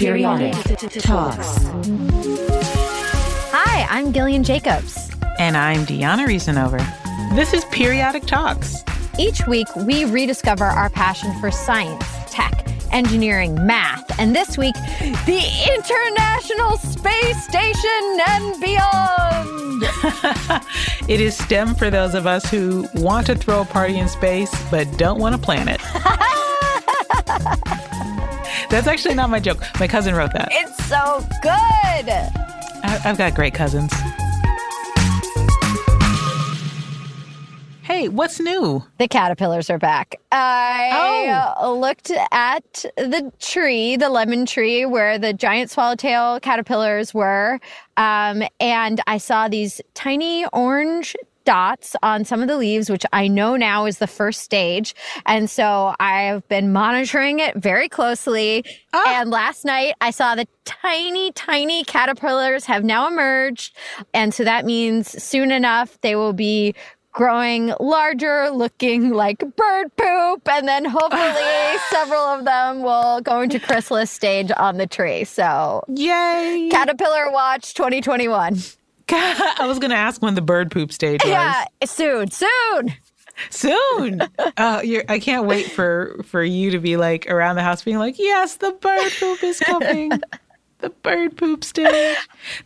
Periodic Talks. Hi, I'm Gillian Jacobs. And I'm Diona Reasonover. This is Periodic Talks. Each week, we rediscover our passion for science, tech, engineering, math, and this week, the International Space Station and beyond. it is STEM for those of us who want to throw a party in space but don't want a planet. That's actually not my joke. My cousin wrote that. It's so good. I, have got great cousins. Hey, what's new? The caterpillars are back. I oh. looked at the tree, the lemon tree, where the giant swallowtail caterpillars were, um, and I saw these tiny orange dots on some of the leaves, which I know now is the first stage. And so I've been monitoring it very closely. Ah. And last night I saw the tiny, tiny caterpillars have now emerged. And so that means soon enough they will be growing larger, looking like bird poop, and then hopefully several of them will go into chrysalis stage on the tree. So, yay! Caterpillar Watch 2021. I was going to ask when the bird poop stage was. Yeah, soon, soon. Soon. uh, I can't wait for for you to be like around the house being like, "Yes, the bird poop is coming." the bird poop stage.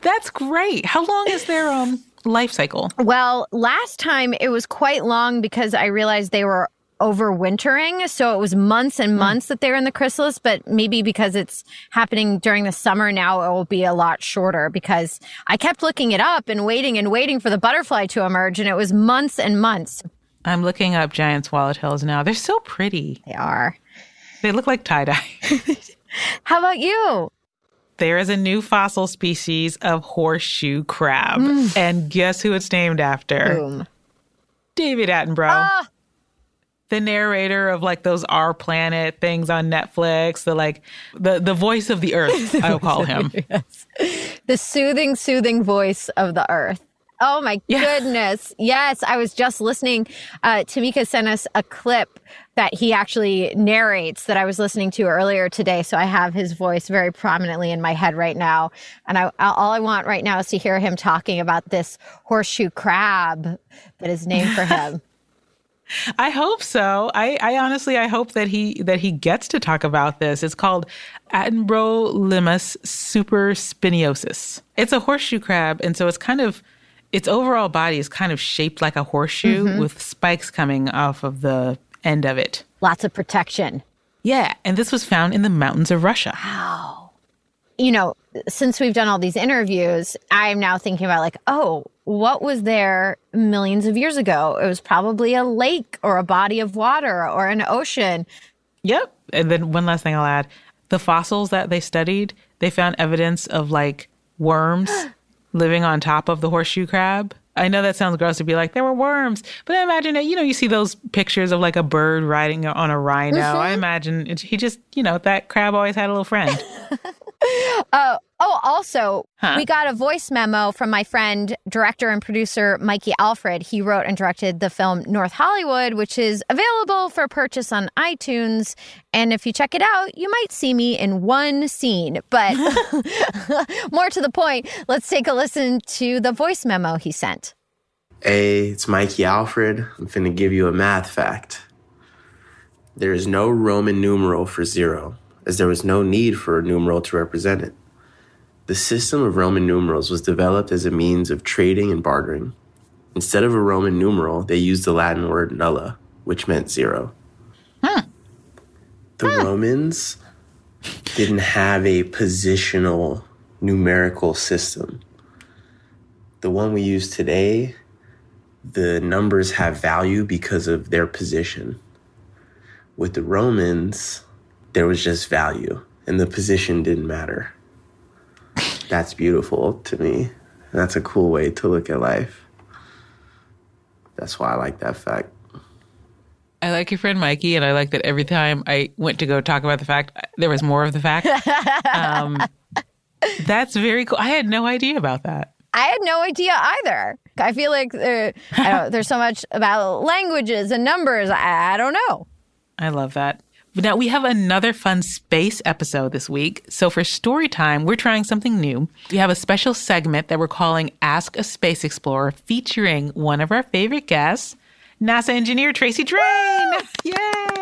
That's great. How long is their um life cycle? Well, last time it was quite long because I realized they were overwintering. So it was months and hmm. months mm. that they're in the chrysalis, but maybe because it's happening during the summer now, it will be a lot shorter because I kept looking it up and waiting and waiting for the butterfly to emerge. And it was months and months. I'm looking up giant swallowtails now. They're so pretty. They are. They look like tie dye. How about you? There is a new fossil species of horseshoe crab. Mm. And guess who it's named after? Boom. David Attenborough. Ah, the narrator of like those Our Planet things on Netflix, the like the the voice of the earth, I'll call him. yes. The soothing, soothing voice of the earth. Oh my yeah. goodness. Yes, I was just listening. Uh, Tamika sent us a clip that he actually narrates that I was listening to earlier today. So I have his voice very prominently in my head right now. And I, all I want right now is to hear him talking about this horseshoe crab that is named for him. I hope so. I, I honestly I hope that he that he gets to talk about this. It's called Attenborough superspinosus. It's a horseshoe crab, and so it's kind of its overall body is kind of shaped like a horseshoe mm-hmm. with spikes coming off of the end of it. Lots of protection. Yeah, and this was found in the mountains of Russia. Wow. You know, since we've done all these interviews, I'm now thinking about like, oh, what was there millions of years ago? It was probably a lake or a body of water or an ocean. Yep. And then one last thing I'll add the fossils that they studied, they found evidence of like worms living on top of the horseshoe crab. I know that sounds gross to be like, there were worms, but I imagine that, you know, you see those pictures of like a bird riding on a rhino. Mm-hmm. I imagine it, he just, you know, that crab always had a little friend. uh, oh, also, huh? we got a voice memo from my friend, director and producer Mikey Alfred. He wrote and directed the film North Hollywood, which is available for purchase on iTunes. And if you check it out, you might see me in one scene. But more to the point, let's take a listen to the voice memo he sent. Hey, it's Mikey Alfred. I'm finna give you a math fact. There is no Roman numeral for zero as there was no need for a numeral to represent it. The system of Roman numerals was developed as a means of trading and bartering. Instead of a Roman numeral, they used the Latin word nulla, which meant zero. The Romans didn't have a positional numerical system. The one we use today, the numbers have value because of their position. With the Romans, there was just value, and the position didn't matter. That's beautiful to me. That's a cool way to look at life. That's why I like that fact. I like your friend Mikey, and I like that every time I went to go talk about the fact, there was more of the fact. um, that's very cool. I had no idea about that. I had no idea either. I feel like there, I don't, there's so much about languages and numbers. I, I don't know. I love that. But now we have another fun space episode this week. So for story time, we're trying something new. We have a special segment that we're calling Ask a Space Explorer featuring one of our favorite guests, NASA engineer Tracy Drain. Yay!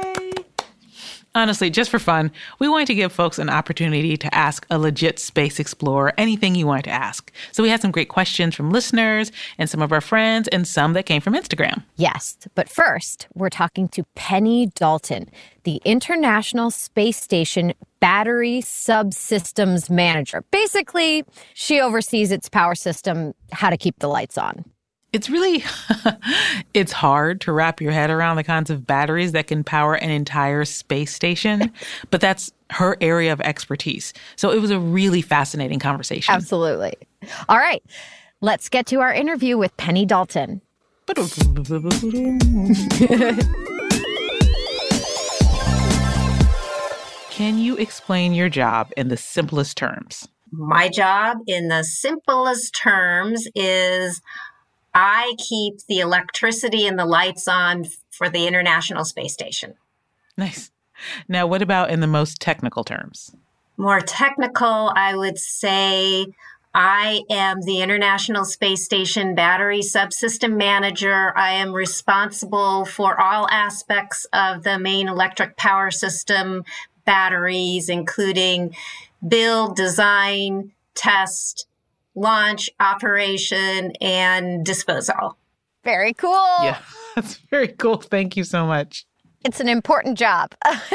Honestly, just for fun, we wanted to give folks an opportunity to ask a legit space explorer anything you wanted to ask. So we had some great questions from listeners and some of our friends and some that came from Instagram. Yes, but first, we're talking to Penni Dalton, the International Space Station Battery Subsystems Manager. Basically, she oversees its power system, how to keep the lights on. It's really it's hard to wrap your head around the kinds of batteries that can power an entire space station, but that's her area of expertise. So it was a really fascinating conversation. Absolutely. All right, let's get to our interview with Penni Dalton. Can you explain your job in the simplest terms? My job, in the simplest terms, is I keep the electricity and the lights on for the International Space Station. Nice. Now, what about in the most technical terms? More technical, I would say I am the International Space Station Battery Subsystem Manager. I am responsible for all aspects of the main electric power system batteries, including build, design, test, launch, operation, and disposal. Very cool. Yeah, that's very cool. Thank you so much. It's an important job.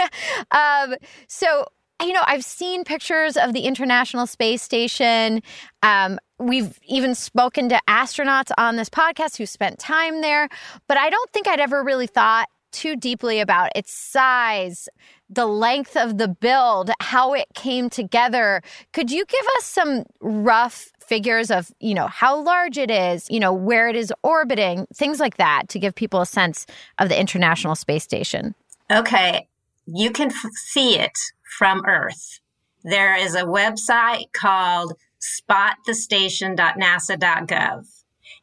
um, so, you know, I've seen pictures of the International Space Station. Um, we've even spoken to astronauts on this podcast who spent time there, but I don't think I'd ever really thought too deeply about its size, the length of the build, how it came together. Could you give us some rough figures of, you know, how large it is, you know, where it is orbiting, things like that to give people a sense of the International Space Station? Okay, you can f- see it from Earth. There is a website called spotthestation.nasa.gov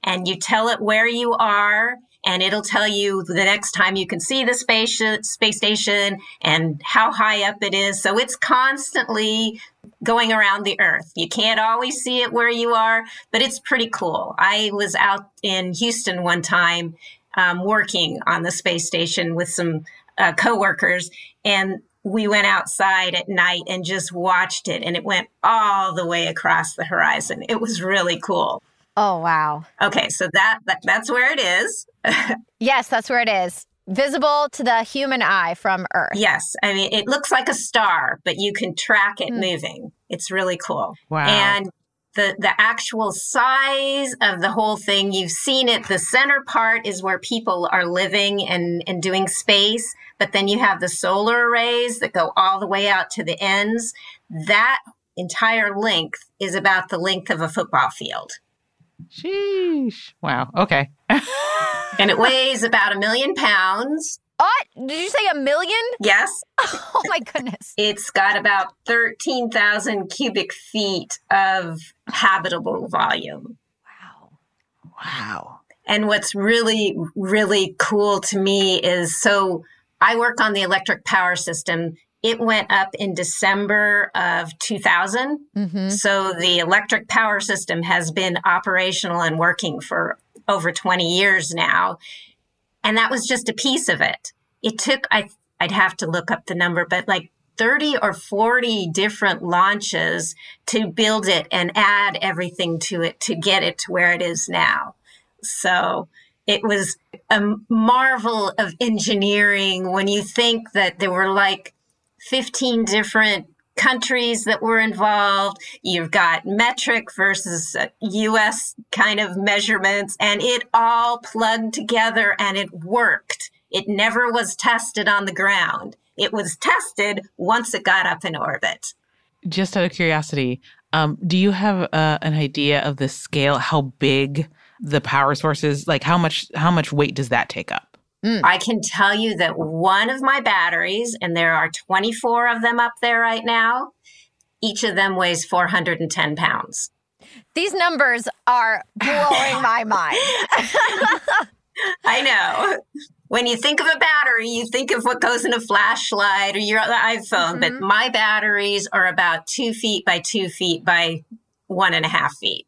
and you tell it where you are and it'll tell you the next time you can see the space space station and how high up it is. So it's constantly going around the earth. You can't always see it where you are, but it's pretty cool. I was out in Houston one time um, working on the space station with some uh, coworkers and we went outside at night and just watched it and it went all the way across the horizon. It was really cool. Oh, wow. Okay, so that, that that's where it is. yes, that's where it is. Visible to the human eye from Earth. Yes. I mean, it looks like a star, but you can track it mm. moving. It's really cool. Wow. And the, the actual size of the whole thing, you've seen it. The center part is where people are living and, and doing space, but then you have the solar arrays that go all the way out to the ends. That entire length is about the length of a football field. Sheesh. Wow. Okay. and it weighs about a million pounds. What? Did you say a million? Yes. oh my goodness. It's got about 13,000 cubic feet of habitable volume. Wow. Wow. And what's really, really cool to me is so I work on the electric power system it went up in December of 2000. Mm-hmm. So the electric power system has been operational and working for over 20 years now. And that was just a piece of it. It took, I, I'd have to look up the number, but like 30 or 40 different launches to build it and add everything to it to get it to where it is now. So it was a marvel of engineering when you think that there were like 15 different countries that were involved. You've got metric versus US kind of measurements, and it all plugged together and it worked. It never was tested on the ground. It was tested once it got up in orbit. Just out of curiosity, um, do you have uh, an idea of the scale, how big the power sources, like how much how much weight does that take up? Mm. I can tell you that one of my batteries, and there are 24 of them up there right now, each of them weighs 410 pounds. These numbers are blowing my mind. I know. When you think of a battery, you think of what goes in a flashlight or your iPhone, mm-hmm. but my batteries are about two feet by two feet by one and a half feet.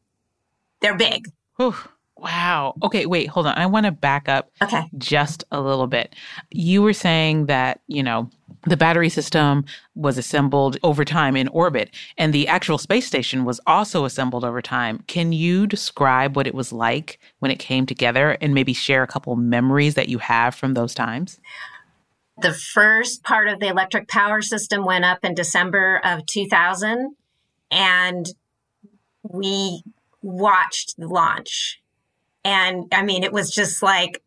They're big. Whew. Wow. Okay, wait, hold on. I want to back up okay. just a little bit. You were saying that, you know, the battery system was assembled over time in orbit, and the actual space station was also assembled over time. Can you describe what it was like when it came together and maybe share a couple memories that you have from those times? The first part of the electric power system went up in December of 2000, and we watched the launch and I mean, it was just like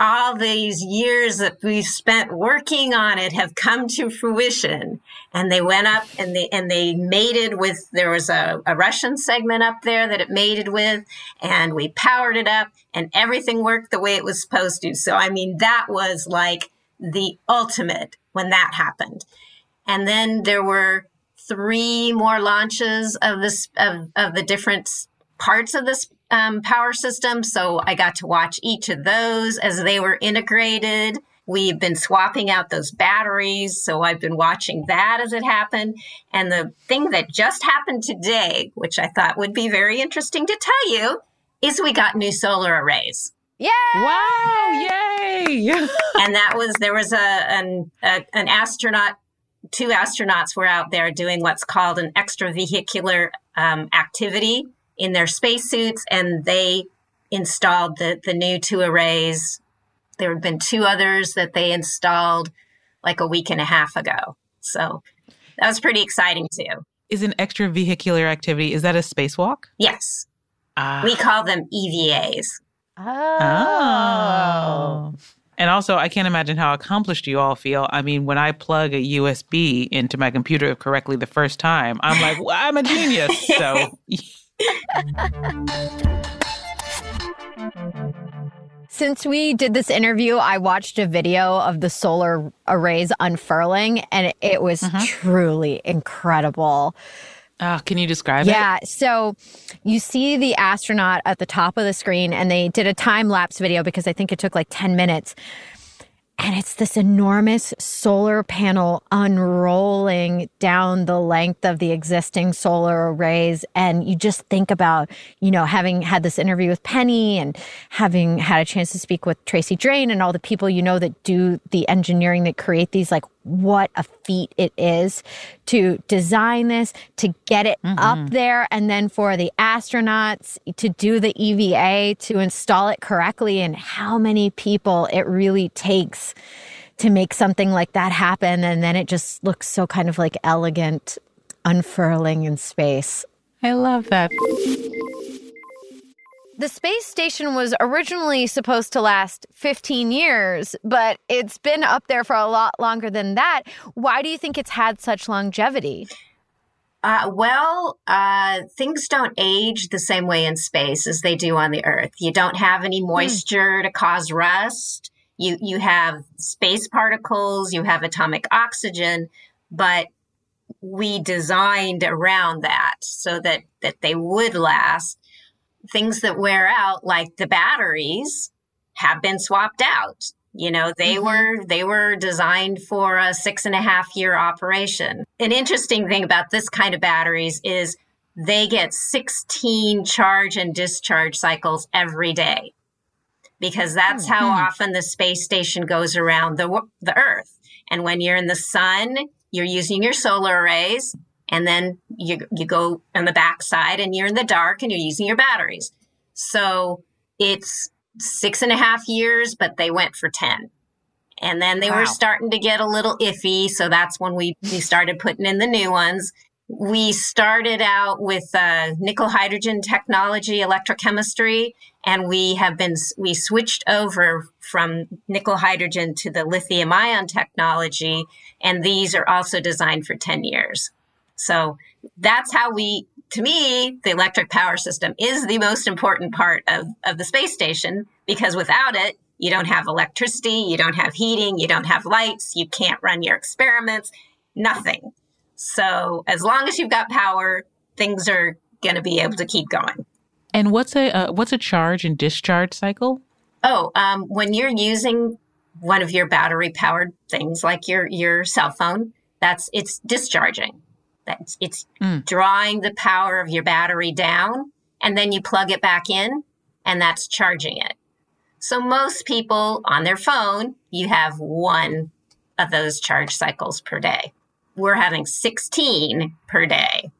all these years that we've spent working on it have come to fruition. And they went up and they and they mated with there was a, a Russian segment up there that it mated with, and we powered it up and everything worked the way it was supposed to. So I mean that was like the ultimate when that happened. And then there were three more launches of this of, of the different parts of this um, power system. So I got to watch each of those as they were integrated. We've been swapping out those batteries. So I've been watching that as it happened. And the thing that just happened today, which I thought would be very interesting to tell you, is we got new solar arrays. Yay! Wow! Yay! and that was there was a an, a, an astronaut. Two astronauts were out there doing what's called an extravehicular um, activity, in their spacesuits and they installed the, the new two arrays. There have been two others that they installed like a week and a half ago. So that was pretty exciting too. Is an extravehicular activity, is that a spacewalk? Yes. Uh, we call them EVAs. Oh. oh. And also, I can't imagine how accomplished you all feel. I mean, when I plug a USB into my computer correctly the first time, I'm like, well, I'm a genius. So Since we did this interview, I watched a video of the solar arrays unfurling, and it was mm-hmm. truly incredible. Uh, can you describe yeah, it? Yeah. So you see the astronaut at the top of the screen, and they did a time lapse video because I think it took like 10 minutes. And it's this enormous solar panel unrolling down the length of the existing solar arrays. And you just think about, you know, having had this interview with Penni and having had a chance to speak with Tracy Drain and all the people you know that do the engineering that create these like what a feat it is to design this, to get it mm-hmm. up there, and then for the astronauts to do the EVA, to install it correctly, and how many people it really takes to make something like that happen. And then it just looks so kind of like elegant, unfurling in space. I love that. The space station was originally supposed to last 15 years, but it's been up there for a lot longer than that. Why do you think it's had such longevity? Uh, well, uh, things don't age the same way in space as they do on the Earth. You don't have any hmm. moisture mm. to cause rust. You you have space particles. You have atomic oxygen, but we designed around that so that that they would last things that wear out, like the batteries, have been swapped out. You know, they mm-hmm. were they were designed for a six and a half year operation. An interesting thing about this kind of batteries is they get 16 charge and discharge cycles every day because that's mm-hmm. how often the space station goes around the the earth. And when you're in the sun, you're using your solar arrays, and then you, you go on the back side and you're in the dark and you're using your batteries. So it's six and a half years, but they went for 10. And then they wow. were starting to get a little iffy. So that's when we, we started putting in the new ones. We started out with uh, nickel hydrogen technology, electrochemistry, and we have been, we switched over from nickel hydrogen to the lithium ion technology. And these are also designed for 10 years. So that's how we, to me, the electric power system is the most important part of, of the space station because without it, you don't have electricity, you don't have heating, you don't have lights, you can't run your experiments, nothing. So as long as you've got power, things are going to be able to keep going. And what's a uh, what's a charge and discharge cycle? Oh, um, when you're using one of your battery powered things like your your cell phone, that's it's discharging. That's it's mm. drawing the power of your battery down and then you plug it back in and that's charging it. So most people on their phone, you have one of those charge cycles per day. We're having 16 per day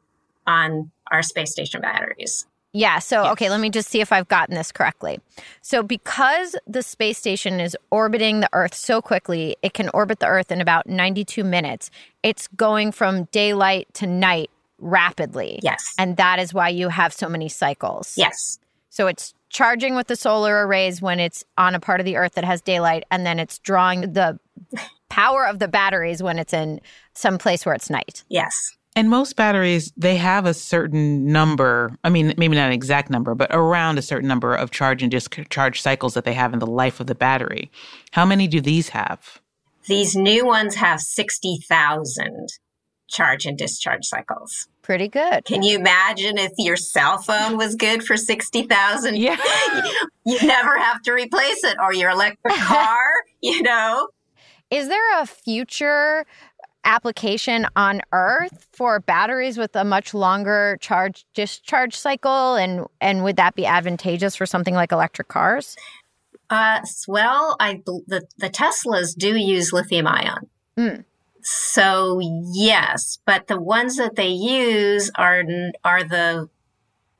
on our space station batteries. Yeah. So, okay, let me just see if I've gotten this correctly. So, because the space station is orbiting the Earth so quickly, it can orbit the Earth in about 92 minutes. It's going from daylight to night rapidly. Yes. And that is why you have so many cycles. Yes. So, it's charging with the solar arrays when it's on a part of the Earth that has daylight, and then it's drawing the power of the batteries when it's in some place where it's night. Yes. And most batteries, they have a certain number. I mean, maybe not an exact number, but around a certain number of charge and discharge cycles that they have in the life of the battery. How many do these have? These new ones have 60,000 charge and discharge cycles. Pretty good. Can you imagine if your cell phone was good for 60,000? Yeah. you never have to replace it or your electric car, you know? Is there a future application on Earth for batteries with a much longer charge discharge cycle, and and would that be advantageous for something like electric cars? Uh, well, I the the Teslas do use lithium ion. Mm. So yes, but the ones that they use are are the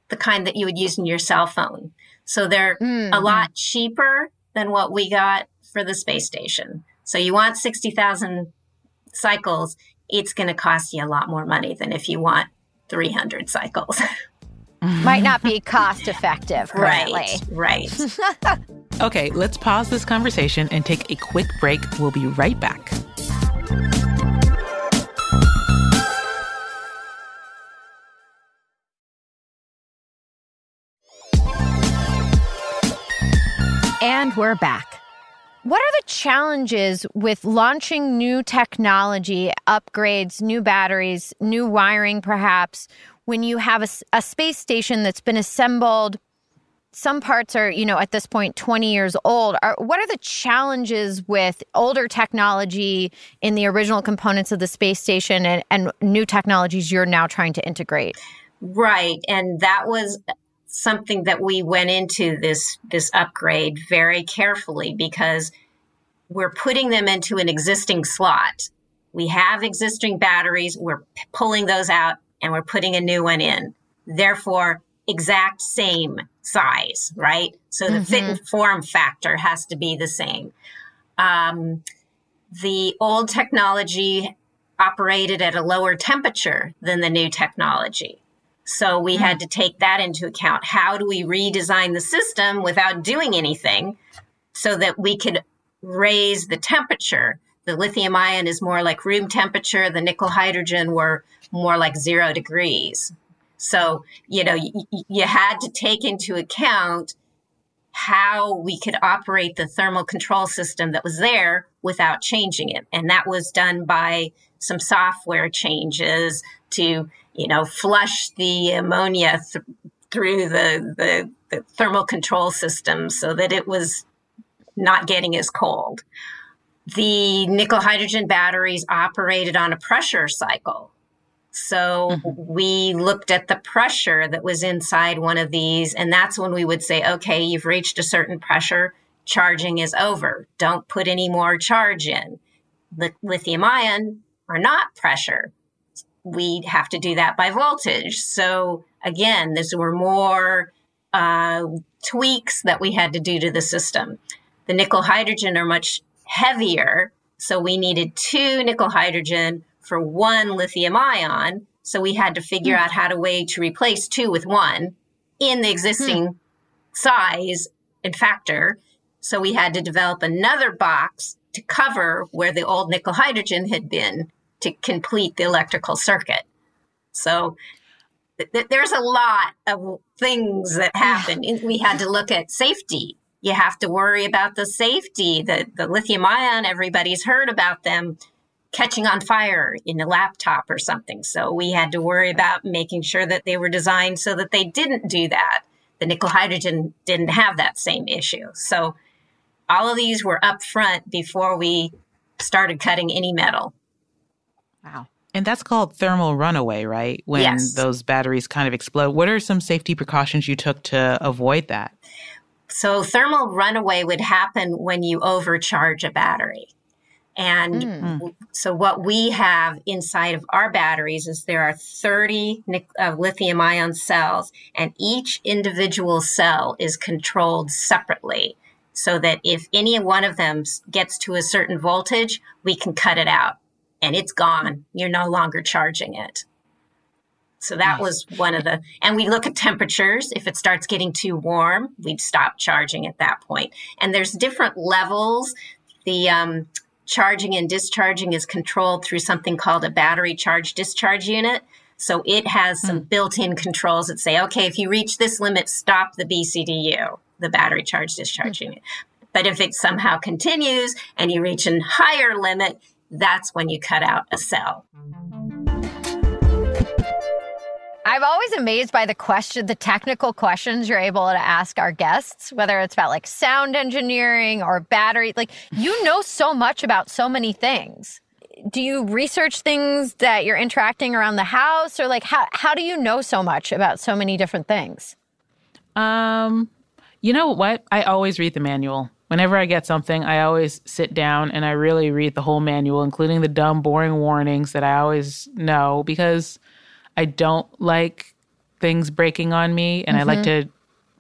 the kind that you would use in your cell phone. So they're mm-hmm. a lot cheaper than what we got for the space station. So you want 60,000 cycles, it's going to cost you a lot more money than if you want 300 cycles. Might not be cost effective currently. Right, right. okay, let's pause this conversation and take a quick break. We'll be right back. And we're back. What are the challenges with launching new technology, upgrades, new batteries, new wiring, perhaps, when you have a, a, space station that's been assembled? Some parts are, you know, at this point, 20 years old. Are, what are the challenges with older technology in the original components of the space station and, and new technologies you're now trying to integrate? Right. And that was something that we went into this this upgrade very carefully because we're putting them into an existing slot. We have existing batteries, we're p- pulling those out and we're putting a new one in. Therefore, exact same size, right? So the mm-hmm. fit and form factor has to be the same. Um, the old technology operated at a lower temperature than the new technology. So we had mm-hmm. to take that into account. How do we redesign the system without doing anything so that we could raise the temperature? The lithium ion is more like room temperature, the nickel hydrogen were more like zero degrees. So, you know, you, you had to take into account how we could operate the thermal control system that was there without changing it. And that was done by some software changes to you know, flush the ammonia th- through the, the, the thermal control system so that it was not getting as cold. The nickel hydrogen batteries operated on a pressure cycle. So mm-hmm. we looked at the pressure that was inside one of these, and that's when we would say, okay, you've reached a certain pressure, charging is over. Don't put any more charge in. The lithium ion are not pressure. We have to do that by voltage. So again, there were more uh, tweaks that we had to do to the system. The nickel hydrogen are much heavier, so we needed two nickel hydrogen for one lithium ion. So we had to figure Hmm. out how to way to replace two with one in the existing size and factor. So we had to develop another box to cover where the old nickel hydrogen had been to complete the electrical circuit. So th- th- there's a lot of things that happen. we had to look at safety. You have to worry about the safety. The, the lithium ion, everybody's heard about them catching on fire in a laptop or something. So we had to worry about making sure that they were designed so that they didn't do that. The nickel hydrogen didn't have that same issue. So all of these were up front before we started cutting any metal. Wow. And that's called thermal runaway, right? When Yes. those batteries kind of explode. What are some safety precautions you took to avoid that? So thermal runaway would happen when you overcharge a battery. And so what we have inside of our batteries is there are 30 uh, lithium ion cells and each individual cell is controlled separately so that if any one of them gets to a certain voltage, we can cut it out and it's gone. You're no longer charging it. So that was one of the, and we look at temperatures. If it starts getting too warm, we'd stop charging at that point. And there's different levels. The um, charging and discharging is controlled through something called a battery charge discharge unit. So it has some built in controls that say, okay, if you reach this limit, stop the BCDU, the battery charge discharge unit. But if it somehow continues and you reach a higher limit, that's when you cut out a cell. I'm always amazed by the question, the technical questions you're able to ask our guests, whether it's about like sound engineering or battery. Like, you know so much about so many things. Do you research things that you're interacting around the house, or like how how do you know so much about so many different things? Um, you know what? I always read the manual. Whenever I get something, I always sit down and I really read the whole manual, including the dumb, boring warnings that I always know because I don't like things breaking on me and I like to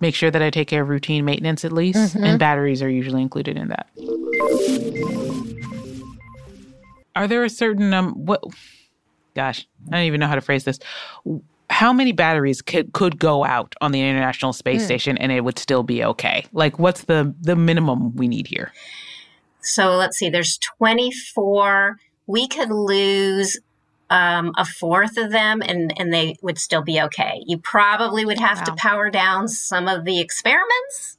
make sure that I take care of routine maintenance at least, and batteries are usually included in that. Are there a certain um what gosh, I don't even know how to phrase this. How many batteries could could go out on the International Space hmm. Station and it would still be okay? Like what's the the minimum we need here? So let's see, there's 24. We could lose um, a fourth of them and, and they would still be okay. You probably would have to power down some of the experiments,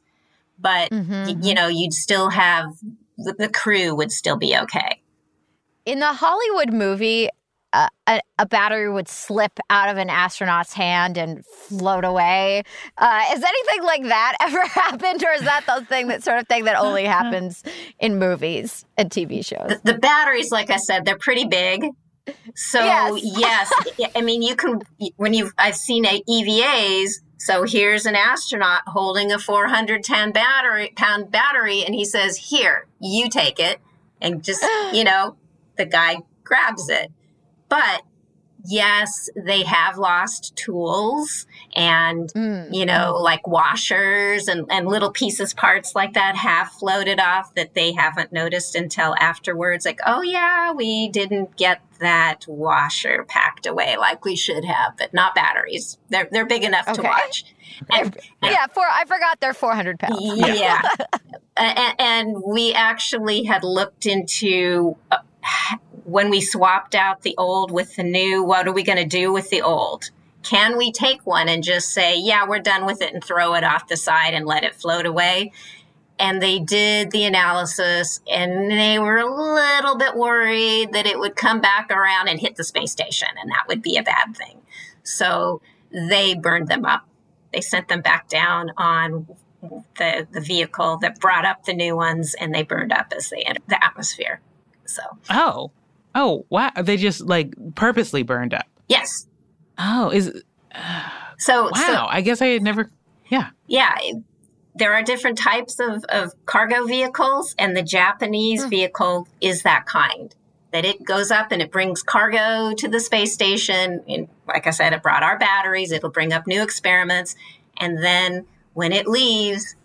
but y- mm-hmm, you mm-hmm. know, you'd still have the, the crew would still be okay. In the Hollywood movie, a, a battery would slip out of an astronaut's hand and float away. Uh, has anything like that ever happened, or is that the thing that sort of thing that only happens in movies and TV shows? The batteries, like I said, they're pretty big. So Yes. yes, I mean you can when you've I've seen a EVAs. So here's an astronaut holding a 410 battery pound battery, and he says, "Here, you take it," and just you know, the guy grabs it. But yes, they have lost tools and you know, like washers and, and little pieces, parts like that have floated off that they haven't noticed until afterwards. Like, oh yeah, we didn't get that washer packed away like we should have, but not batteries. They're they're big enough to watch. And, Yeah, for I forgot they're 400 pounds. yeah. and, and we actually had looked into uh, when we swapped out the old with the new, what are we going to do with the old? Can we take one and just say, yeah, we're done with it and throw it off the side and let it float away? And they did the analysis and they were a little bit worried that it would come back around and hit the space station and that would be a bad thing. So they burned them up. They sent them back down on the, the vehicle that brought up the new ones and they burned up as they entered the atmosphere. So, Oh. Oh, wow. They just like purposely burned up. yes. Oh, is So, wow. so I guess I had never yeah. yeah, there are different types of, of cargo vehicles, and the Japanese hmm. vehicle is that kind. that it goes up and it brings cargo to the space station. And like I said, it brought our batteries, it'll bring up new experiments. And then when it leaves,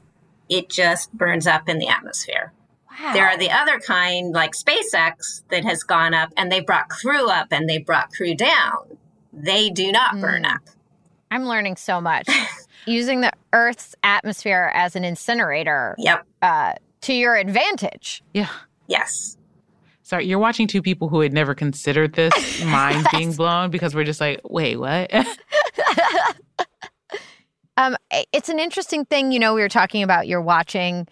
it just burns up in the atmosphere. Wow. There are the other kind, like SpaceX, that has gone up and they brought crew up and they brought crew down. They do not mm. burn up. I'm learning so much. Using the Earth's atmosphere as an incinerator. Yep. Uh, to your advantage. Yeah. Yes. Sorry, you're watching two people who had never considered this mind being blown because we're just like, wait, what? um, it's an interesting thing. You know, we were talking about you're watching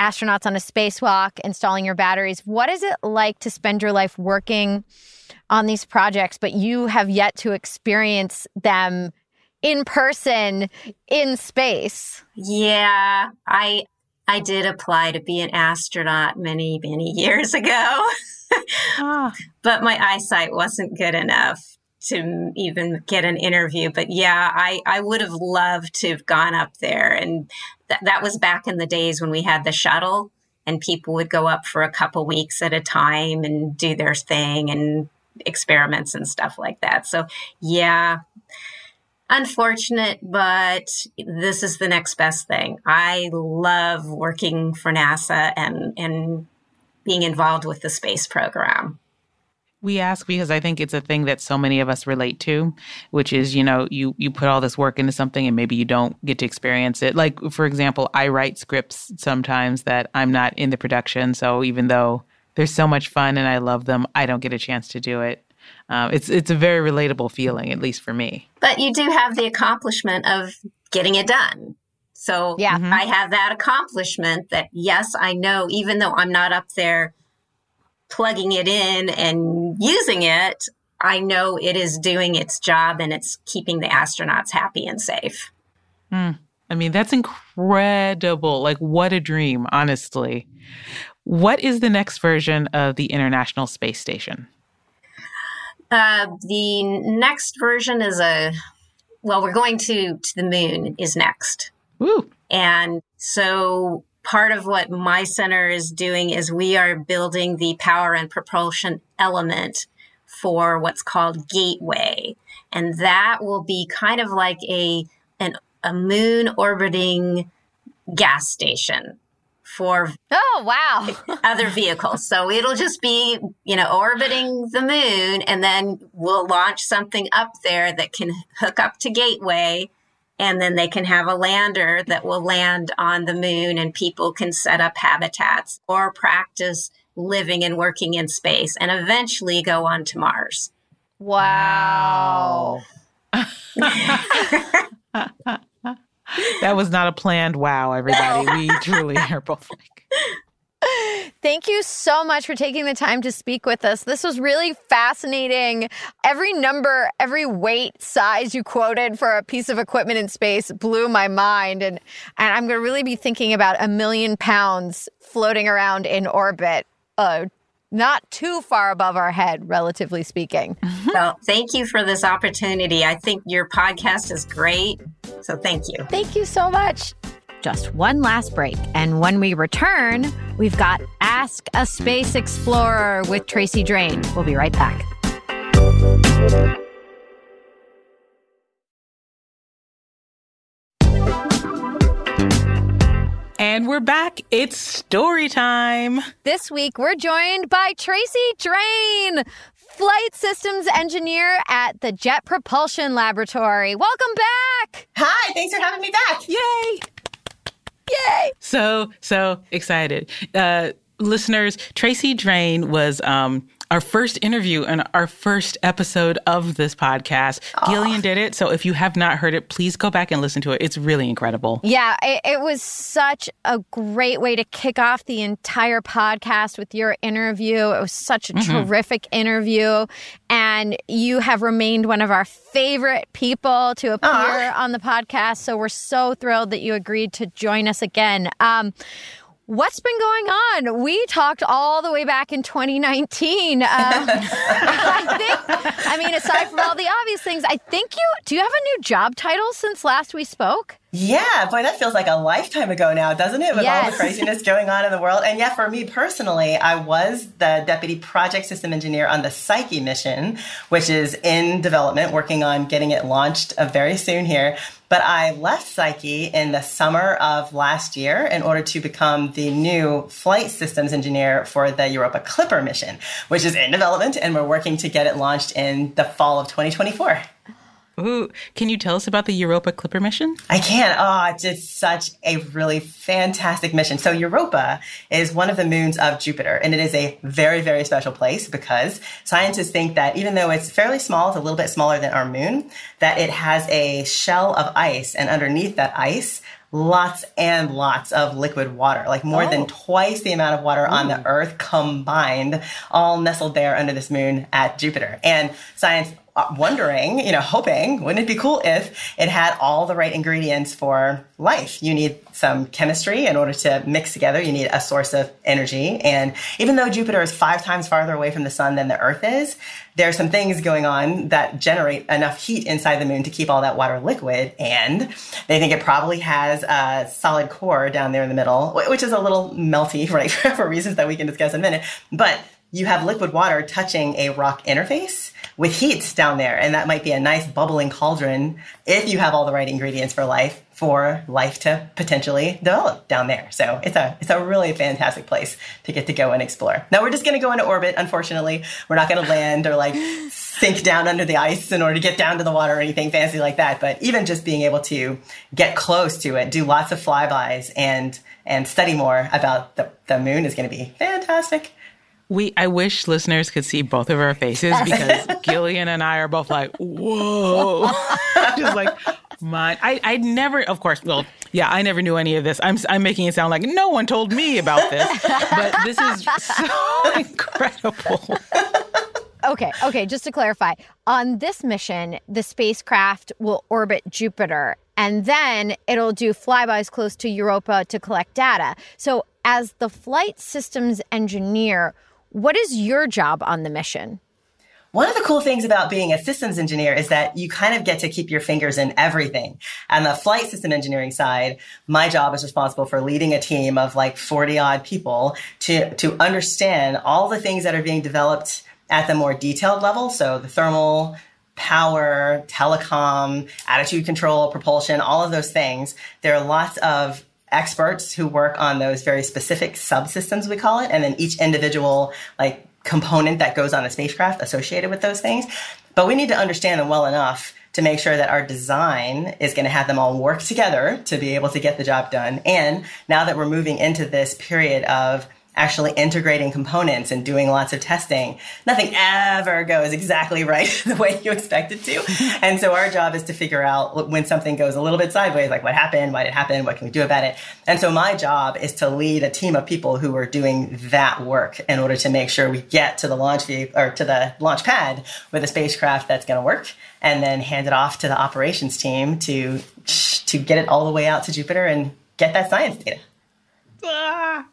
astronauts on a spacewalk, installing your batteries. What is it like to spend your life working on these projects, but you have yet to experience them in person in space? Yeah, I I did apply to be an astronaut many, many years ago. ah. But my eyesight wasn't good enough to even get an interview. But yeah, I, I would have loved to have gone up there. And th- that was back in the days when we had the shuttle and people would go up for a couple weeks at a time and do their thing and experiments and stuff like that. So yeah, unfortunate, but this is the next best thing. I love working for NASA and, and being involved with the space program. We ask because I think it's a thing that so many of us relate to, which is, you know, you you put all this work into something and maybe you don't get to experience it. Like for example, I write scripts sometimes that I'm not in the production, so even though they're so much fun and I love them, I don't get a chance to do it. Um, it's it's a very relatable feeling, at least for me. But you do have the accomplishment of getting it done. So yeah. Mm-hmm. I have that accomplishment that yes, I know even though I'm not up there plugging it in and using it, I know it is doing its job and it's keeping the astronauts happy and safe. Mm. I mean, that's incredible. Like, what a dream, honestly. What is the next version of the International Space Station? Uh, the next version is a well, we're going to to the moon is next. Woo. And so part of what my center is doing is we are building the power and propulsion element for what's called Gateway. And that will be kind of like a an, a moon orbiting gas station for oh wow other vehicles so it'll just be you know orbiting the moon and then we'll launch something up there that can hook up to gateway and then they can have a lander that will land on the moon and people can set up habitats or practice living and working in space and eventually go on to mars wow, wow. that was not a planned wow, everybody. We truly are both like. Thank you so much for taking the time to speak with us. This was really fascinating. Every number, every weight, size you quoted for a piece of equipment in space blew my mind. And, and I'm going to really be thinking about a million pounds floating around in orbit uh, not too far above our head, relatively speaking. Well, thank you for this opportunity. I think your podcast is great. So thank you. Thank you so much. Just one last break. And when we return, we've got Ask a Space Explorer with Tracy Drain. We'll be right back. And we're back. It's story time. This week, we're joined by Tracy Drain, flight systems engineer at the Jet Propulsion Laboratory. Welcome back. Hi, thanks for having me back. Yay. Yay. So, so excited. Uh, listeners, Tracy Drain was um, our first interview and our first episode of this podcast. Oh. Gillian did it. So if you have not heard it, please go back and listen to it. It's really incredible. Yeah, it, it was such a great way to kick off the entire podcast with your interview. It was such a mm-hmm. terrific interview. And you have remained one of our favorite people to appear Aww. on the podcast. So we're so thrilled that you agreed to join us again. Um, What's been going on? We talked all the way back in 2019. Um, I think, I mean, aside from all the obvious things, I think you do you have a new job title since last we spoke? Yeah, boy, that feels like a lifetime ago now, doesn't it? With all the craziness going on in the world. And yeah, for me personally, I was the deputy project system engineer on the Psyche mission, which is in development, working on getting it launched uh, very soon here. But I left Psyche in the summer of last year in order to become the new flight systems engineer for the Europa Clipper mission, which is in development, and we're working to get it launched in the fall of 2024. Ooh, can you tell us about the Europa Clipper mission? I can. Oh, it's just such a really fantastic mission. So Europa is one of the moons of Jupiter, and it is a very, very special place because scientists think that even though it's fairly small, it's a little bit smaller than our moon, that it has a shell of ice, and underneath that ice, lots and lots of liquid water, like more than oh. twice the amount of water on the Earth combined, all nestled there under this moon at Jupiter. And science Uh, wondering, you know, hoping, wouldn't it be cool if it had all the right ingredients for life? You need some chemistry in order to mix together. You need a source of energy. And even though Jupiter is five times farther away from the sun than the Earth is, there are some things going on that generate enough heat inside the moon to keep all that water liquid. And they think it probably has a solid core down there in the middle, which is a little melty, right, for reasons that we can discuss in a minute. But you have liquid water touching a rock interface with heat down there. And that might be a nice bubbling cauldron if you have all the right ingredients for life, for life to potentially develop down there. So it's a, it's a really fantastic place to get to go and explore. Now we're just to go into orbit. Unfortunately, we're not to land or like sink down under the ice in order to get down to the water or anything fancy like that. But even just being able to get close to it, do lots of flybys and, and study more about the, the moon is to be fantastic. We I wish listeners could see both of our faces because Gillian and I are both like, whoa. Just like mine. I I never of course, well, yeah, I never knew any of this. I'm I'm making it sound like no one told me about this. But this is so incredible. Okay, okay, just to clarify, on this mission, the spacecraft will orbit Jupiter and then it'll do flybys close to Europa to collect data. So, as the flight systems engineer, what is your job on the mission? One of the cool things about being a systems engineer is that you kind of get to keep your fingers in everything. On the flight system engineering side, my job is responsible for leading a team of like 40 odd people to, to understand all the things that are being developed at the more detailed level. So the thermal, power, telecom, attitude control, propulsion, all of those things. There are lots of experts who work on those very specific subsystems, we call it, and then each individual like component that goes on a spacecraft associated with those things. But we need to understand them well enough to make sure that our design is going to have them all work together to be able to get the job done. And now that we're moving into this period of actually integrating components and doing lots of testing, nothing ever goes exactly right the way you expect it to. and so our job is to figure out when something goes a little bit sideways, like what happened, why did it happen, what can we do about it. And so my job is to lead a team of people who are doing that work in order to make sure we get to the launch vehicle or to the launch pad with a spacecraft that's going to work and then hand it off to the operations team to to get it all the way out to Jupiter and get that science data. Ah.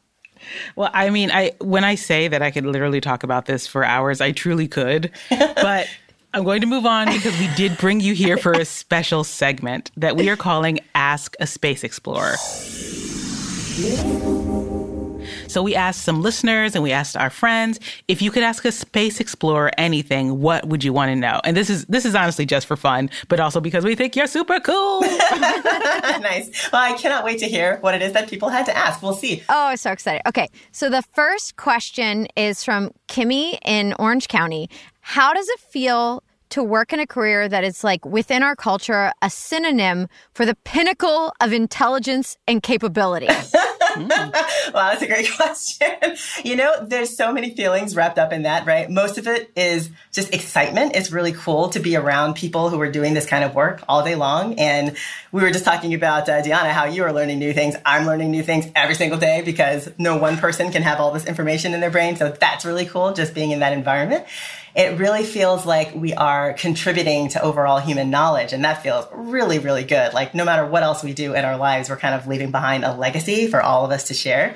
Well, I mean, I when I say that I could literally talk about this for hours, I truly could. But I'm going to move on because we did bring you here for a special segment that we are calling Ask a Space Explorer. So we asked some listeners and we asked our friends if you could ask a space explorer anything, what would you want to know? And this is this is honestly just for fun, but also because we think you're super cool. nice. Well, I cannot wait to hear what it is that people had to ask. We'll see. Oh, I'm so excited. Okay. So the first question is from Kimmy in Orange County. How does it feel to work in a career that is like within our culture a synonym for the pinnacle of intelligence and capability? wow, that's a great question. you know, there's so many feelings wrapped up in that, right? Most of it is just excitement. It's really cool to be around people who are doing this kind of work all day long. And we were just talking about, uh, Diona, how you are learning new things. I'm learning new things every single day because no one person can have all this information in their brain. So that's really cool just being in that environment it really feels like we are contributing to overall human knowledge. And that feels really, really good. Like no matter what else we do in our lives, we're kind of leaving behind a legacy for all of us to share.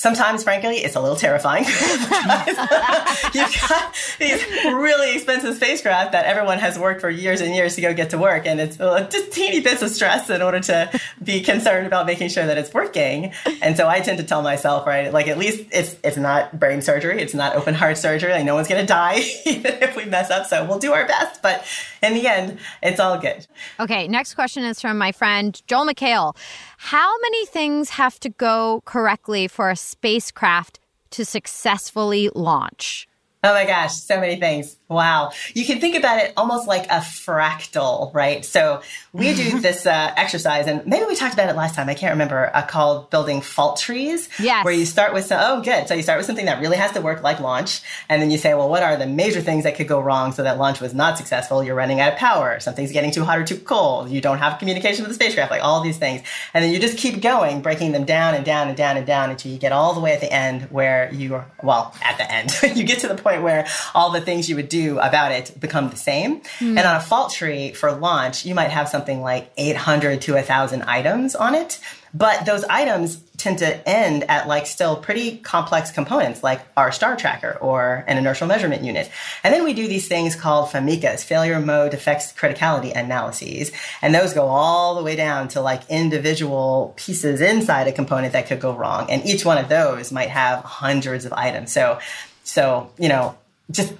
Sometimes, frankly, it's a little terrifying. You've got these really expensive spacecraft that everyone has worked for years and years to go get to work, and it's uh, just teeny bits of stress in order to be concerned about making sure that it's working. And so I tend to tell myself, right, like at least it's it's not brain surgery, it's not open heart surgery, like no one's going to die even if we mess up. So we'll do our best, but in the end, it's all good. Okay, next question is from my friend Joel McHale. How many things have to go correctly for a spacecraft to successfully launch? Oh my gosh, so many things. Wow. You can think about it almost like a fractal, right? So we do this uh, exercise, and maybe we talked about it last time. I can't remember, uh, called building fault trees. Yes. Where you start with, some, oh, good. So you start with something that really has to work, like launch. And then you say, well, what are the major things that could go wrong so that launch was not successful? You're running out of power. Something's getting too hot or too cold. You don't have communication with the spacecraft, like all these things. And then you just keep going, breaking them down and down and down and down until you get all the way at the end where you are, well, at the end, you get to the point where all the things you would do about it become the same. Mm. And on a fault tree for launch, you might have something like 800 to 1,000 items on it. But those items tend to end at like still pretty complex components like our star tracker or an inertial measurement unit. And then we do these things called FMECAs, failure mode effects criticality analyses. And those go all the way down to like individual pieces inside a component that could go wrong. And each one of those might have hundreds of items. So, so, you know, just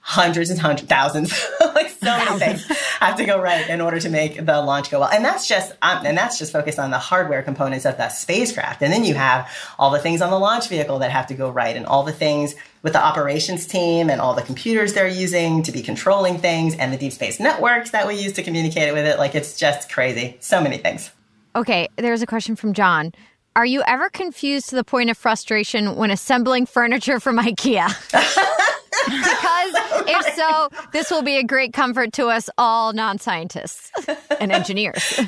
hundreds and hundreds, thousands, like so many things have to go right in order to make the launch go well. And that's just, um, and that's just focused on the hardware components of the spacecraft. And then you have all the things on the launch vehicle that have to go right and all the things with the operations team and all the computers they're using to be controlling things and the deep space networks that we use to communicate with it. Like it's just crazy. So many things. Okay. There's a question from John. Are you ever confused to the point of frustration when assembling furniture from IKEA? because if so, this will be a great comfort to us all non scientists and engineers.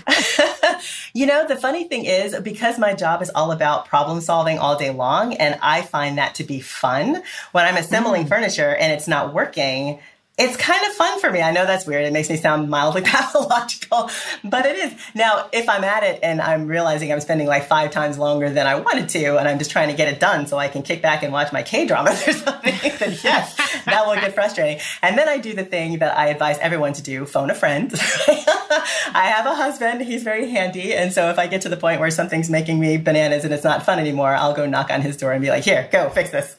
you know, the funny thing is, because my job is all about problem solving all day long, and I find that to be fun, when I'm assembling mm. furniture and it's not working, it's kind of fun for me. I know that's weird. It makes me sound mildly pathological, but it is. Now, if I'm at it and I'm realizing I'm spending like five times longer than I wanted to, and I'm just trying to get it done so I can kick back and watch my K dramas or something, then yes, that will get frustrating. And then I do the thing that I advise everyone to do phone a friend. I have a husband, he's very handy. And so if I get to the point where something's making me bananas and it's not fun anymore, I'll go knock on his door and be like, here, go fix this.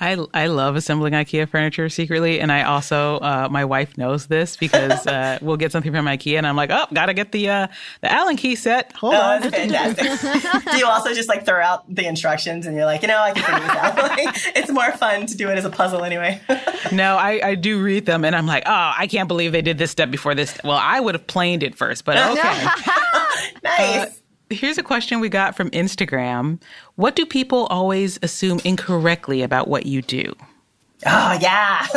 I, I love assembling IKEA furniture secretly, and I also uh, my wife knows this because uh, we'll get something from IKEA, and I'm like, oh, gotta get the uh, the Allen key set. Hold oh, on, that's fantastic. do you also just like throw out the instructions, and you're like, you know, I can figure this out. like, it's more fun to do it as a puzzle anyway. no, I, I do read them, and I'm like, oh, I can't believe they did this step before this. Well, I would have planed it first, but okay. nice. Here's a question we got from Instagram. What do people always assume incorrectly about what you do? Oh, yeah.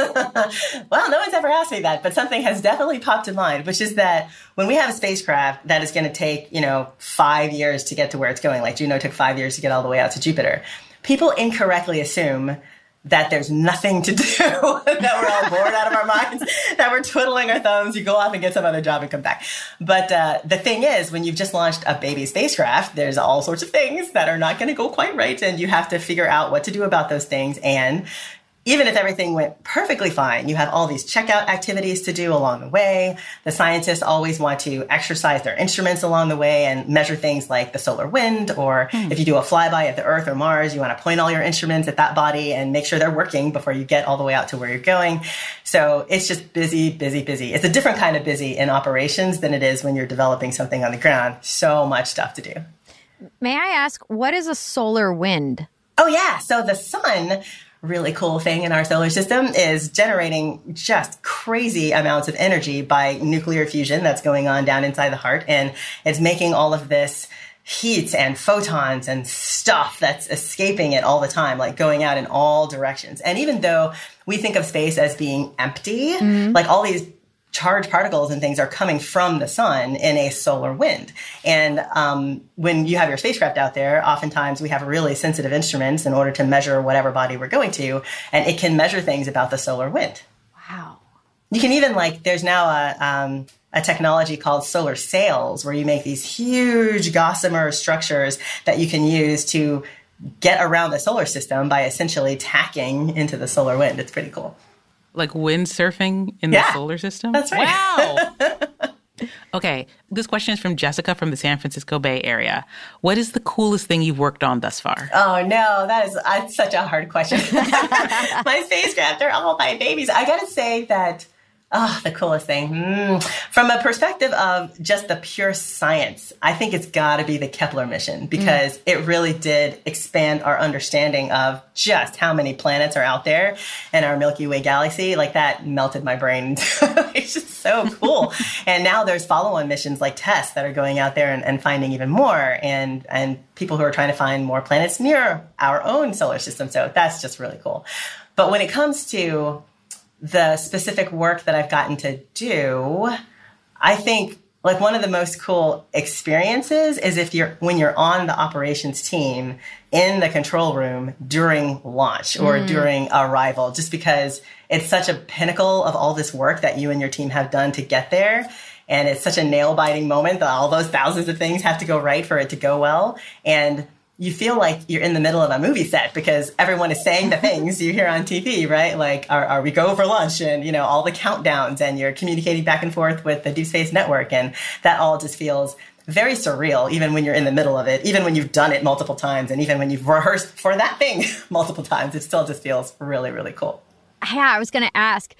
well, no one's ever asked me that, but something has definitely popped in mind, which is that when we have a spacecraft that is going to take, you know, five years to get to where it's going, like Juno took five years to get all the way out to Jupiter, people incorrectly assume that there's nothing to do, that we're all bored out of our minds, that we're twiddling our thumbs, you go off and get some other job and come back. But uh, the thing is, when you've just launched a baby spacecraft, there's all sorts of things that are not going to go quite right, and you have to figure out what to do about those things. And even if everything went perfectly fine, you have all these checkout activities to do along the way. The scientists always want to exercise their instruments along the way and measure things like the solar wind, or hmm. if you do a flyby of the Earth or Mars, you want to point all your instruments at that body and make sure they're working before you get all the way out to where you're going. So it's just busy, busy, busy. It's a different kind of busy in operations than it is when you're developing something on the ground. So much stuff to do. May I ask, what is a solar wind? Oh, yeah. So the sun really cool thing in our solar system is generating just crazy amounts of energy by nuclear fusion that's going on down inside the heart. And it's making all of this heat and photons and stuff that's escaping it all the time, like going out in all directions. And even though we think of space as being empty, mm-hmm. like all these charged particles and things are coming from the sun in a solar wind. And um, when you have your spacecraft out there, oftentimes we have really sensitive instruments in order to measure whatever body we're going to, and it can measure things about the solar wind. Wow. You can even like, there's now a, um, a technology called solar sails where you make these huge gossamer structures that you can use to get around the solar system by essentially tacking into the solar wind. It's pretty cool. Like windsurfing in Yeah, the solar system? that's right. Wow. okay. This question is from Jessica from the San Francisco Bay Area. What is the coolest thing you've worked on thus far? Oh no, that is uh, such a hard question. my spacecraft are all my babies. I gotta say that. Oh, the coolest thing. Mm. From a perspective of just the pure science, I think it's got to be the Kepler mission because it really did expand our understanding of just how many planets are out there in our Milky Way galaxy. Like that melted my brain. it's just so cool. and now there's follow-on missions like TESS that are going out there and, and finding even more, and and people who are trying to find more planets near our own solar system. So that's just really cool. But when it comes to the specific work that I've gotten to do, I think like one of the most cool experiences is if you're when you're on the operations team in the control room during launch or mm. during arrival just because it's such a pinnacle of all this work that you and your team have done to get there. And it's such a nail biting moment that all those thousands of things have to go right for it to go well. And you feel like you're in the middle of a movie set because everyone is saying the things you hear on TV, right? Like, are, are we go for lunch and, you know, all the countdowns and you're communicating back and forth with the Deep Space Network. And that all just feels very surreal, even when you're in the middle of it, even when you've done it multiple times and even when you've rehearsed for that thing multiple times, it still just feels really, really cool. Yeah, I was going to ask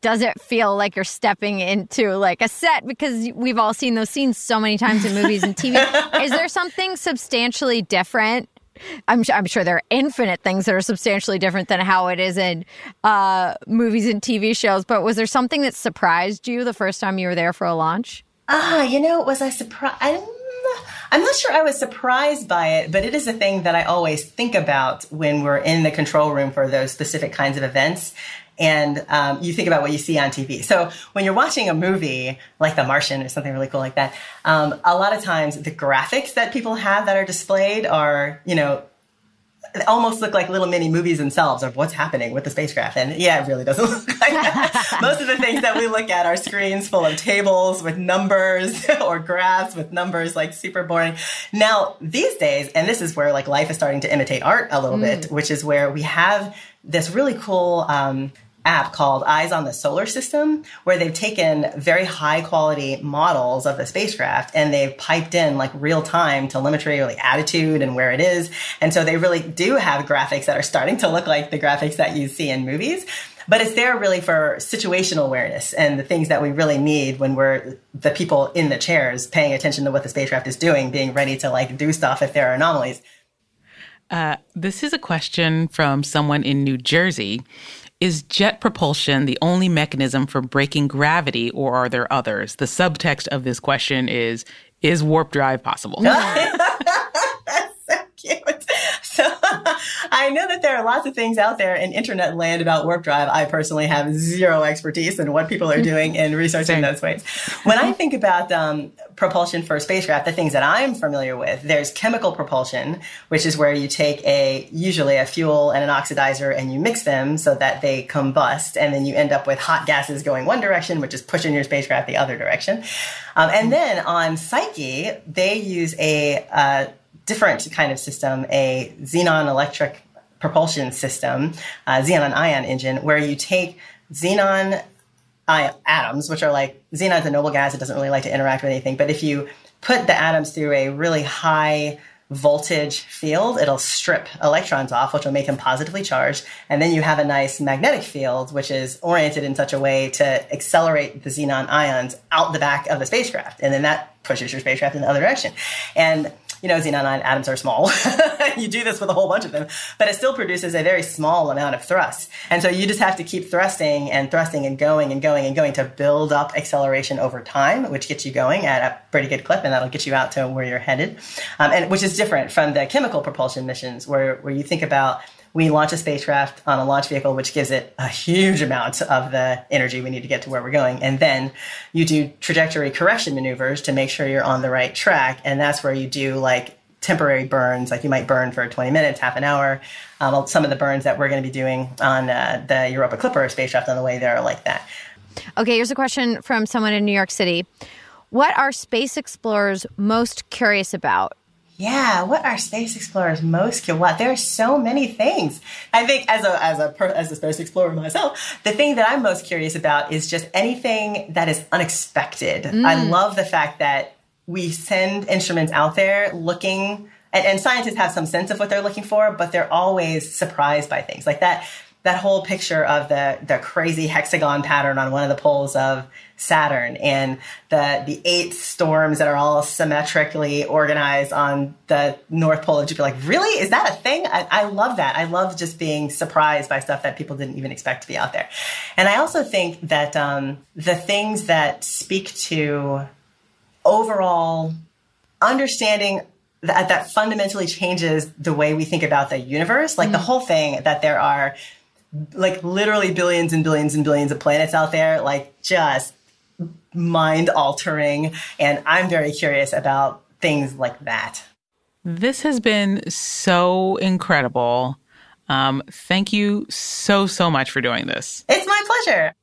does it feel like you're stepping into like a set because we've all seen those scenes so many times in movies and TV is there something substantially different I'm, I'm sure there are infinite things that are substantially different than how it is in uh, movies and TV shows. But was there something that surprised you the first time you were there for a launch? Ah, you know, was I surprised? I'm not sure I was surprised by it, but it is a thing that I always think about when we're in the control room for those specific kinds of events. And um, you think about what you see on TV. So when you're watching a movie like The Martian or something really cool like that, um, a lot of times the graphics that people have that are displayed are, you know, almost look like little mini movies themselves of what's happening with the spacecraft. And yeah, it really doesn't look like that. Most of the things that we look at are screens full of tables with numbers or graphs with numbers, like super boring. Now, these days, and this is where like life is starting to imitate art a little bit, which is where we have this really cool um, app called Eyes on the Solar System, where they've taken very high quality models of the spacecraft and they've piped in like real time telemetry or like attitude and where it is. And so they really do have graphics that are starting to look like the graphics that you see in movies. But it's there really for situational awareness and the things that we really need when we're the people in the chairs paying attention to what the spacecraft is doing, being ready to like do stuff if there are anomalies. Uh, this is a question from someone in New Jersey. Is jet propulsion the only mechanism for breaking gravity, or are there others? The subtext of this question is Is warp drive possible? That's so cute. So I know that there are lots of things out there in internet land about warp drive. I personally have zero expertise in what people are doing in researching Same. those ways. When I think about um, propulsion for spacecraft, the things that I'm familiar with, there's chemical propulsion, which is where you take a usually a fuel and an oxidizer and you mix them so that they combust, and then you end up with hot gases going one direction, which is pushing your spacecraft the other direction. Um, and then on Psyche, they use a uh, different kind of system, a xenon electric propulsion system, uh, xenon ion engine, where you take xenon I- atoms, which are like xenon's a noble gas, it doesn't really like to interact with anything, but if you put the atoms through a really high voltage field, it'll strip electrons off, which will make them positively charged. And then you have a nice magnetic field, which is oriented in such a way to accelerate the xenon ions out the back of the spacecraft. And then that pushes your spacecraft in the other direction. And you know, xenon atoms are small. you do this with a whole bunch of them, but it still produces a very small amount of thrust. And so you just have to keep thrusting and thrusting and going and going and going to build up acceleration over time, which gets you going at a pretty good clip, and that'll get you out to where you're headed. Um, and which is different from the chemical propulsion missions, where where you think about we launch a spacecraft on a launch vehicle, which gives it a huge amount of the energy we need to get to where we're going. And then you do trajectory correction maneuvers to make sure you're on the right track. And that's where you do like temporary burns, like you might burn for 20 minutes, half an hour. Um, some of the burns that we're going to be doing on uh, the Europa Clipper spacecraft on the way there are like that. Okay, here's a question from someone in New York City. What are space explorers most curious about? Yeah, what are space explorers most curious? What there are so many things. I think as a as a per, as a space explorer myself, the thing that I'm most curious about is just anything that is unexpected. I mm. love the fact that we send instruments out there looking, and, and scientists have some sense of what they're looking for, but they're always surprised by things like that. That whole picture of the the crazy hexagon pattern on one of the poles of Saturn and the the eight storms that are all symmetrically organized on the North Pole of Jupiter. Like, really? Is that a thing? I, I love that. I love just being surprised by stuff that people didn't even expect to be out there. And I also think that um, the things that speak to overall understanding that, that fundamentally changes the way we think about the universe, like the whole thing that there are like literally billions and billions and billions of planets out there, like just mind altering. And I'm very curious about things like that. This has been so incredible. Um, thank you so, so much for doing this. It's my pleasure.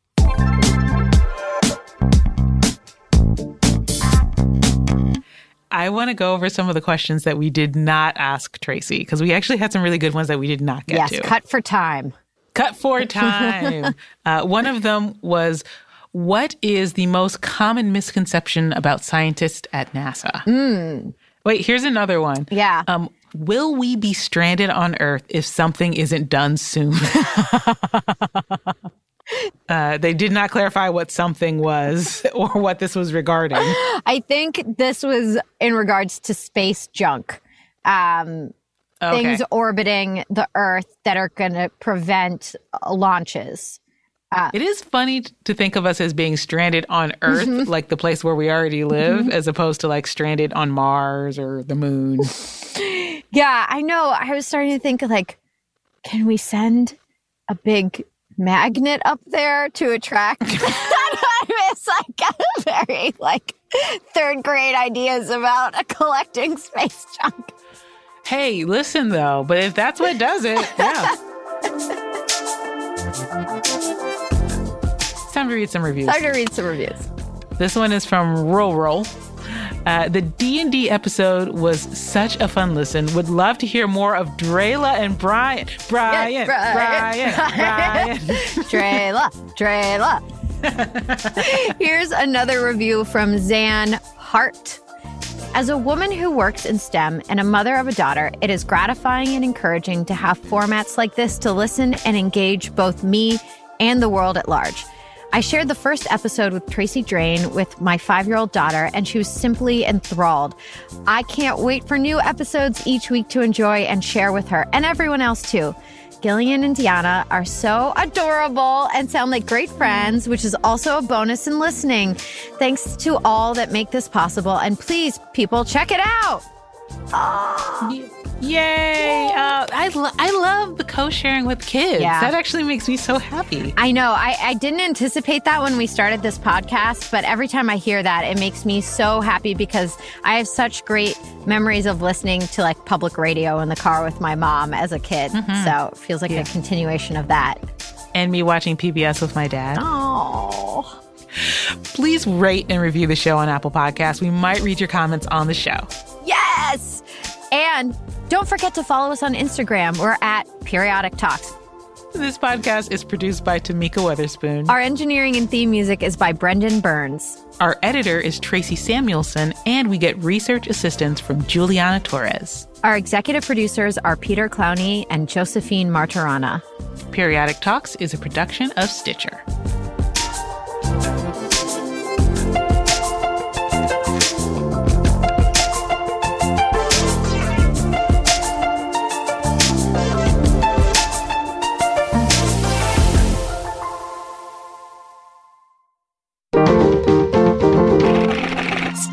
I want to go over some of the questions that we did not ask Tracy because we actually had some really good ones that we did not get yes, to. cut for time. Cut for time. uh, one of them was What is the most common misconception about scientists at NASA? Wait, here's another one. Yeah. Um, will we be stranded on Earth if something isn't done soon? uh, they did not clarify what something was or what this was regarding. I think this was in regards to space junk. Um, Okay. Things orbiting the Earth that are going to prevent uh, launches. It is funny to think of us as being stranded on Earth, like the place where we already live, as opposed to like stranded on Mars or the moon. Yeah, I know. I was starting to think like, can we send a big magnet up there to attract? it's like very like third grade ideas about a collecting space junk. Hey, listen though, but if that's what does it, yeah. it's time to read some reviews. Time to read some reviews. This one is from Roll Roll. Uh, the D&D episode was such a fun listen. Would love to hear more of Drayla and Brian. Brian, Brian, Brian. Trailer, trailer. Here's another review from Zan Hart. As a woman who works in STEM and a mother of a daughter, it is gratifying and encouraging to have formats like this to listen and engage both me and the world at large. I shared the first episode with Tracy Drain with my five year old daughter, and she was simply enthralled. I can't wait for new episodes each week to enjoy and share with her and everyone else too. Gillian and Diona are so adorable and sound like great friends, which is also a bonus in listening. Thanks to all that make this possible. And please, people, check it out. Yay! Uh, I, lo- I love the co-sharing with kids. Yeah. That actually makes me so happy. I know. I, I didn't anticipate that when we started this podcast, but every time I hear that, it makes me so happy because I have such great memories of listening to like public radio in the car with my mom as a kid. So it feels like a continuation of that. And me watching PBS with my dad. Oh. Please rate and review the show on Apple Podcasts. We might read your comments on the show. Yes. And don't forget to follow us on Instagram. We're at Periodic Talks. This podcast is produced by Tamika Weatherspoon. Our engineering and theme music is by Brendan Burns. Our editor is Tracy Samuelson, and we get research assistance from Juliana Torres. Our executive producers are Peter Clowney and Josephine Martorana. Periodic Talks is a production of Stitcher.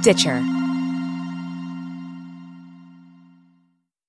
Stitcher.